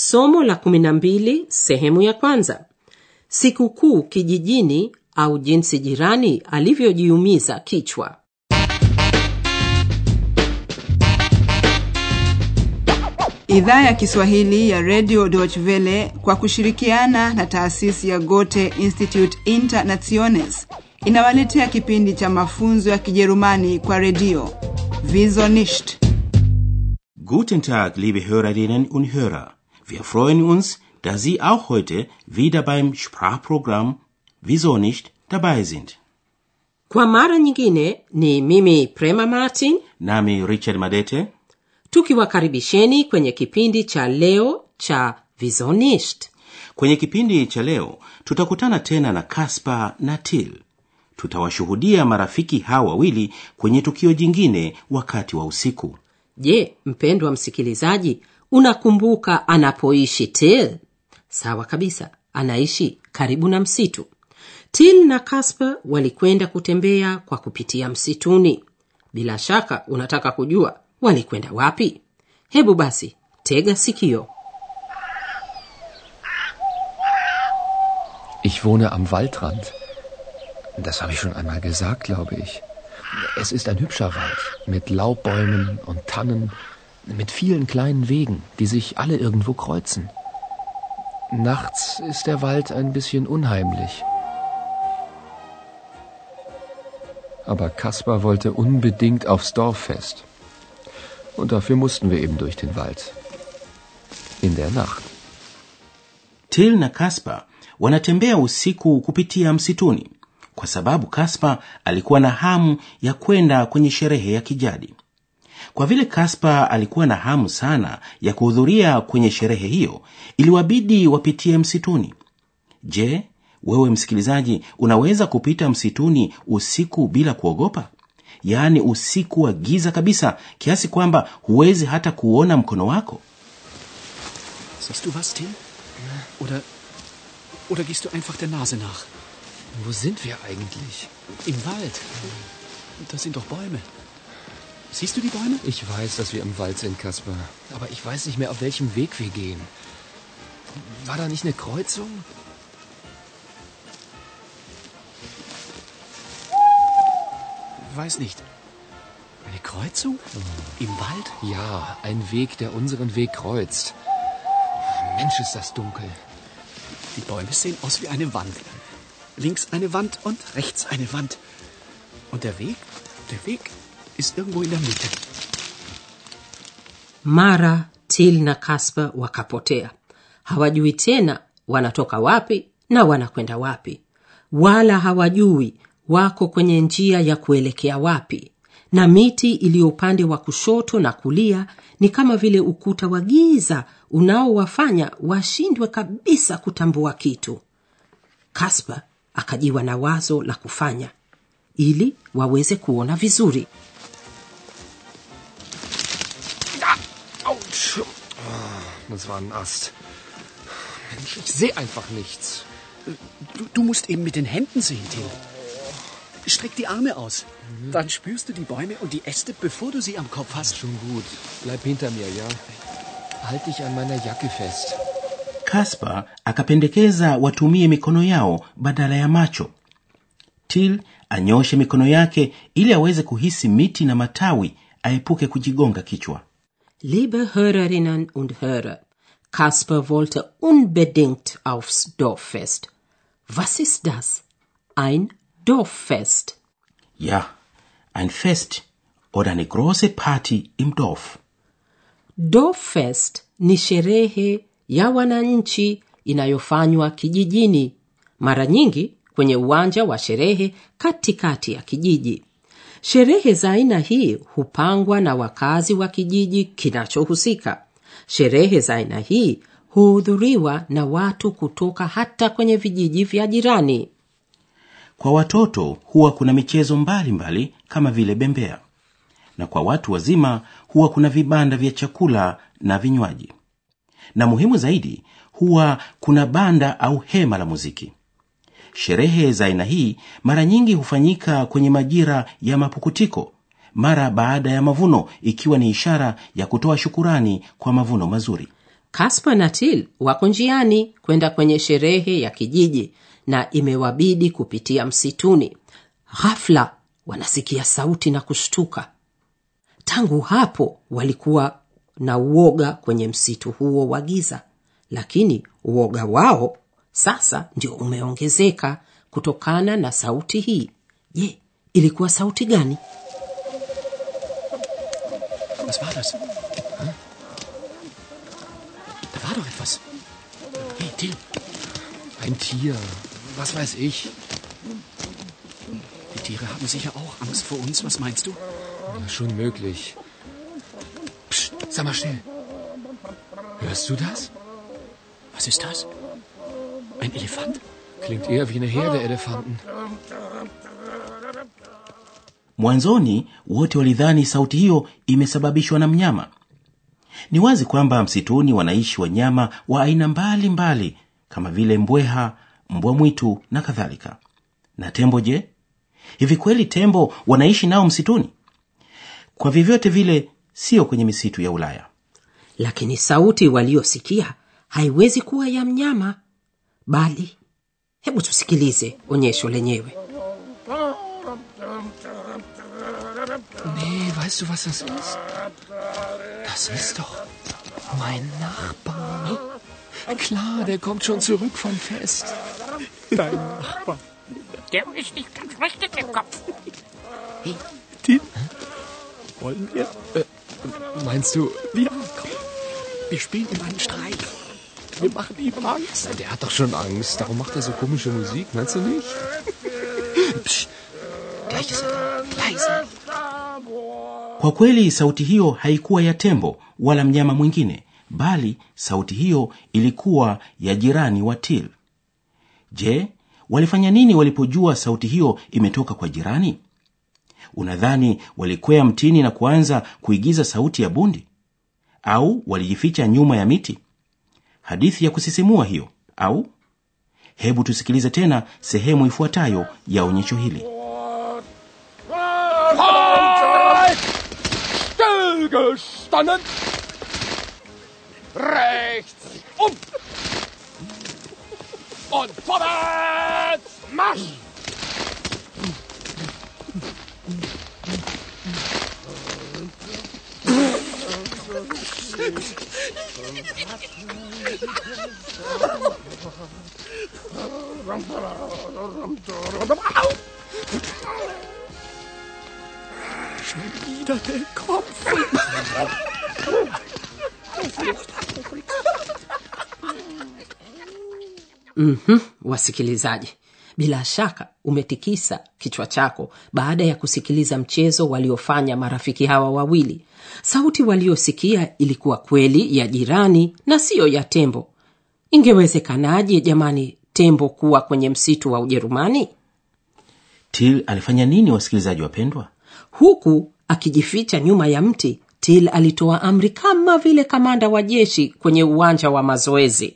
somo la 12 sehemu ya kwanza sikukuu kijijini au jinsi jirani alivyojiumiza kichwa Idhaa ya Kiswahili ya Radio Deutsche Welle kwa kushirikiana na taasisi ya Goethe Institute Internationes inawaletea kipindi cha mafunzo ya Kijerumani kwa redio Wieso nicht. Guten Tag, liebe Hörerinnen und Hörer. Wir freuen uns, dass Sie auch heute wieder beim Sprachprogramm Wieso nicht dabei sind. kwa mara nyingine ni mimi prema martin Nami Richard Madete. tukiwakaribisheni kwenye kipindi cha leo cha visonisht Kwenye kipindi cha leo tutakutana tena na Kaspar na Till. Tutawashuhudia marafiki hawa wawili kwenye tukio jingine wakati wa usiku. je mpendwa msikilizaji unakumbuka anapoishi til sawa kabisa anaishi karibu na msitu. Til na kasper walikwenda kutembea kwa kupitia msituni. Bila shaka unataka kujua walikwenda wapi? Hebu basi tega sikio. Ich wohne am Waldrand. Das habe ich schon einmal gesagt, glaube ich. Es ist ein hübscher Wald mit Laubbäumen und Tannen, mit vielen kleinen Wegen, die sich alle irgendwo kreuzen. Nachts ist der Wald ein bisschen unheimlich. Aber Kaspar wollte unbedingt aufs Dorffest. Und dafür mussten wir eben durch den Wald. In der Nacht. Till na Kaspar wanatembea usiku kupitia msituni kwa sababu Kaspar alikuwa na hamu ya kwenda kwenye sherehe ya kijadi. Kwa vile Kaspa alikuwa na hamu sana ya kuhudhuria kwenye sherehe hiyo, iliwabidi wapitie msituni. Je, wewe msikilizaji, unaweza kupita msituni usiku bila kuogopa? Yaani usiku wa giza kabisa kiasi kwamba huwezi hata kuona mkono wako? Siehst du was, Till? Oder, oder gehst du einfach der Nase nach? Wo sind wir eigentlich? Im Wald. Das sind doch Bäume. Siehst du die Bäume? Ich weiß, dass wir im Wald sind, Kaspar. Aber ich weiß nicht mehr, auf welchem Weg wir gehen. War da nicht eine Kreuzung? Weiß nicht. Eine Kreuzung? Im Wald? Ja, ein Weg, der unseren Weg kreuzt. Mensch, ist das dunkel. Die Bäume sehen aus wie eine Wand. Links eine Wand und rechts eine Wand. Und der Weg? Der Weg mara til na kasper wakapotea. Hawajui tena wanatoka wapi na wanakwenda wapi. Wala hawajui wako kwenye njia ya kuelekea wapi. Na miti iliyo upande wa kushoto na kulia ni kama vile ukuta wa giza unaowafanya washindwe kabisa kutambua kitu. Kasper akajiwa na wazo la kufanya ili waweze kuona vizuri das war ein Ast. Mensch, ich sehe einfach nichts. Du, du musst eben mit den Händen sehen, Till. Streck die Arme aus. Dann spürst du die Bäume und die Äste, bevor du sie am Kopf hast. Schon gut. Bleib hinter mir, ja? Halt dich an meiner Jacke fest. Kaspar akapendekeza watumie mikono yao badala ya macho. Till anyoshe mikono yake ili aweze kuhisi miti na matawi, aepuke kujigonga kichwa. Liebe Hörerinnen und Hörer, Kasper wollte unbedingt aufs Dorffest. Was ist das? Ein Dorffest. Ja, ein Fest oder eine große Party im Dorf. Dorffest ni sherehe ya wananchi inayofanywa kijijini, mara nyingi kwenye uwanja wa sherehe katikati ya kijiji. Sherehe za aina hii hupangwa na wakazi wa kijiji kinachohusika. Sherehe za aina hii huhudhuriwa na watu kutoka hata kwenye vijiji vya jirani. Kwa watoto huwa kuna michezo mbalimbali mbali, kama vile bembea, na kwa watu wazima huwa kuna vibanda vya chakula na vinywaji, na muhimu zaidi huwa kuna banda au hema la muziki. Sherehe za aina hii mara nyingi hufanyika kwenye majira ya mapukutiko, mara baada ya mavuno, ikiwa ni ishara ya kutoa shukurani kwa mavuno mazuri. kaspa na til wako njiani kwenda kwenye sherehe ya kijiji na imewabidi kupitia msituni ghafla wanasikia sauti na kushtuka tangu hapo walikuwa na uoga kwenye msitu huo wa giza lakini uoga wao sasa ndio umeongezeka kutokana na sauti hii je ilikuwa sauti gani Was war das? Hm? Da war doch etwas. Hey, Till, Ein Tier. Was weiß ich. die Tiere haben sicher auch Angst vor uns. Was meinst du? Ja, schon möglich. Psst, sag mal still. Hörst du das? Was ist das? Ein Elefant? Klingt eher wie eine Herde Elefanten. mwanzoni wote walidhani sauti hiyo imesababishwa na mnyama. Ni wazi kwamba msituni wanaishi wanyama wa aina mbalimbali mbali, kama vile mbweha mbwa mwitu na kadhalika. Na tembo je? Hivi kweli tembo wanaishi nao msituni? Kwa vyovyote vile sio kwenye misitu ya ulaya. Lakini sauti waliosikia haiwezi kuwa ya mnyama bali hebu tusikilize onyesho lenyewe Nee, weißt du, was das ist? Das ist doch mein Nachbar. Klar, der kommt schon zurück vom Fest. Dein Nachbar. Der ist nicht ganz richtig im Kopf. Till? Wollen wir? Meinst du, Ja, komm. Wir spielen ihm einen Streich. Wir machen ihm Angst. der hat doch schon Angst. Darum macht er so komische Musik, meinst du nicht? Psst. Gleich ist er da. Leise. kwa kweli sauti hiyo haikuwa ya tembo wala mnyama mwingine bali sauti hiyo ilikuwa ya jirani wa til je walifanya nini walipojua sauti hiyo imetoka kwa jirani unadhani walikwea mtini na kuanza kuigiza sauti ya bundi au walijificha nyuma ya miti hadithi ya kusisimua hiyo au hebu tusikilize tena sehemu ifuatayo ya onyesho hili. Und vorwärts. Marsch. Schon wieder der Kopf. mm-hmm, wasikilizaji bila shaka umetikisa kichwa chako baada ya kusikiliza mchezo waliofanya marafiki hawa wawili. Sauti waliosikia ilikuwa kweli ya jirani na siyo ya tembo. Ingewezekanaje jamani tembo kuwa kwenye msitu wa ujerumani? Til alifanya nini wasikilizaji wapendwa? Huku akijificha nyuma ya mti til alitoa amri kama vile kamanda wa jeshi kwenye uwanja wa mazoezi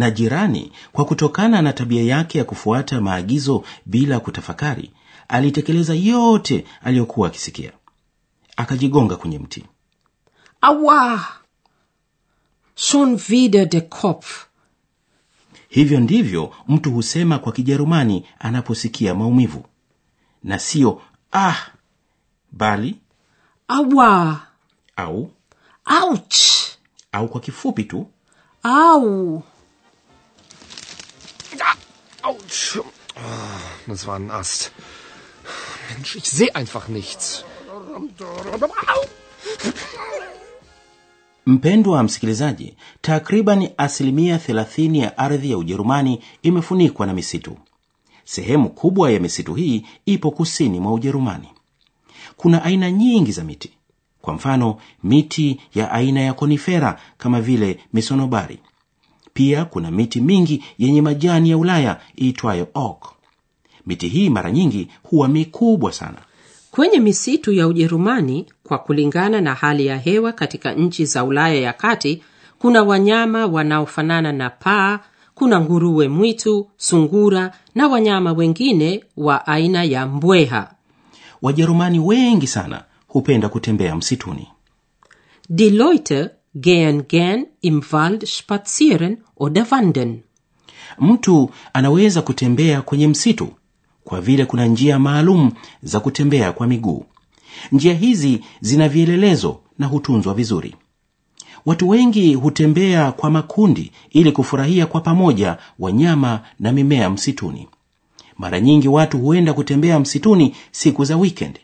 na jirani kwa kutokana na tabia yake ya kufuata maagizo bila kutafakari alitekeleza yote aliyokuwa akisikia. Akajigonga kwenye mti. Awa! Schon wieder der kopf hivyo ndivyo mtu husema kwa kijerumani anaposikia maumivu. Na siyo ah bali awa! au auch, au kwa kifupi tu au Autsch. Ah, Das war ein Ast. Mensch, ich sehe einfach nichts. mpendwa msikilizaji takriban asilimia 30 ya ardhi ya ujerumani imefunikwa na misitu sehemu kubwa ya misitu hii ipo kusini mwa ujerumani kuna aina nyingi za miti kwa mfano miti ya aina ya konifera kama vile misonobari pia kuna miti mingi yenye majani ya ulaya iitwayo oak miti hii mara nyingi huwa mikubwa sana. Kwenye misitu ya ujerumani kwa kulingana na hali ya hewa katika nchi za ulaya ya kati kuna wanyama wanaofanana na paa kuna nguruwe mwitu sungura na wanyama wengine wa aina ya mbweha. Wajerumani wengi sana hupenda kutembea msituni. Die leute gehen gern im Wald spazieren oder wandern. mtu anaweza kutembea kwenye msitu kwa vile kuna njia maalum za kutembea kwa miguu. Njia hizi zina vielelezo na hutunzwa vizuri. Watu wengi hutembea kwa makundi ili kufurahia kwa pamoja wanyama na mimea msituni. Mara nyingi watu huenda kutembea msituni siku za weekend.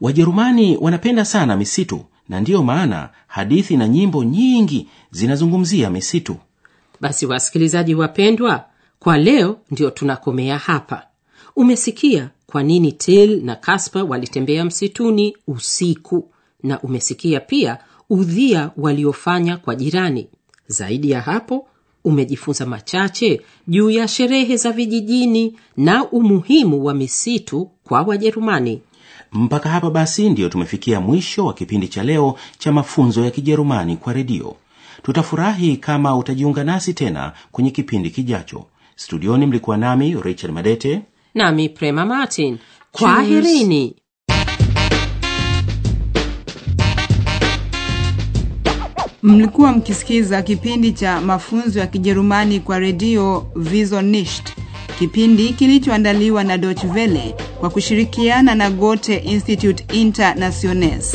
Wajerumani wanapenda sana misitu na ndiyo maana hadithi na nyimbo nyingi zinazungumzia misitu Basi wasikilizaji wapendwa, kwa leo ndio tunakomea hapa. Umesikia kwa nini til na kaspa walitembea msituni usiku, na umesikia pia udhia waliofanya kwa jirani. Zaidi ya hapo, umejifunza machache juu ya sherehe za vijijini na umuhimu wa misitu kwa Wajerumani. Mpaka hapa basi ndiyo tumefikia mwisho wa kipindi cha leo cha mafunzo ya kijerumani kwa redio. Tutafurahi kama utajiunga nasi tena kwenye kipindi kijacho. Studioni mlikuwa nami richard madete. Nami Prema Martin, kwaherini. Mlikuwa mkisikiza kipindi cha mafunzo ya Kijerumani kwa redio Wieso kipindi kilichoandaliwa na Deutsche Welle kwa kushirikiana na Goethe Institut Internationales.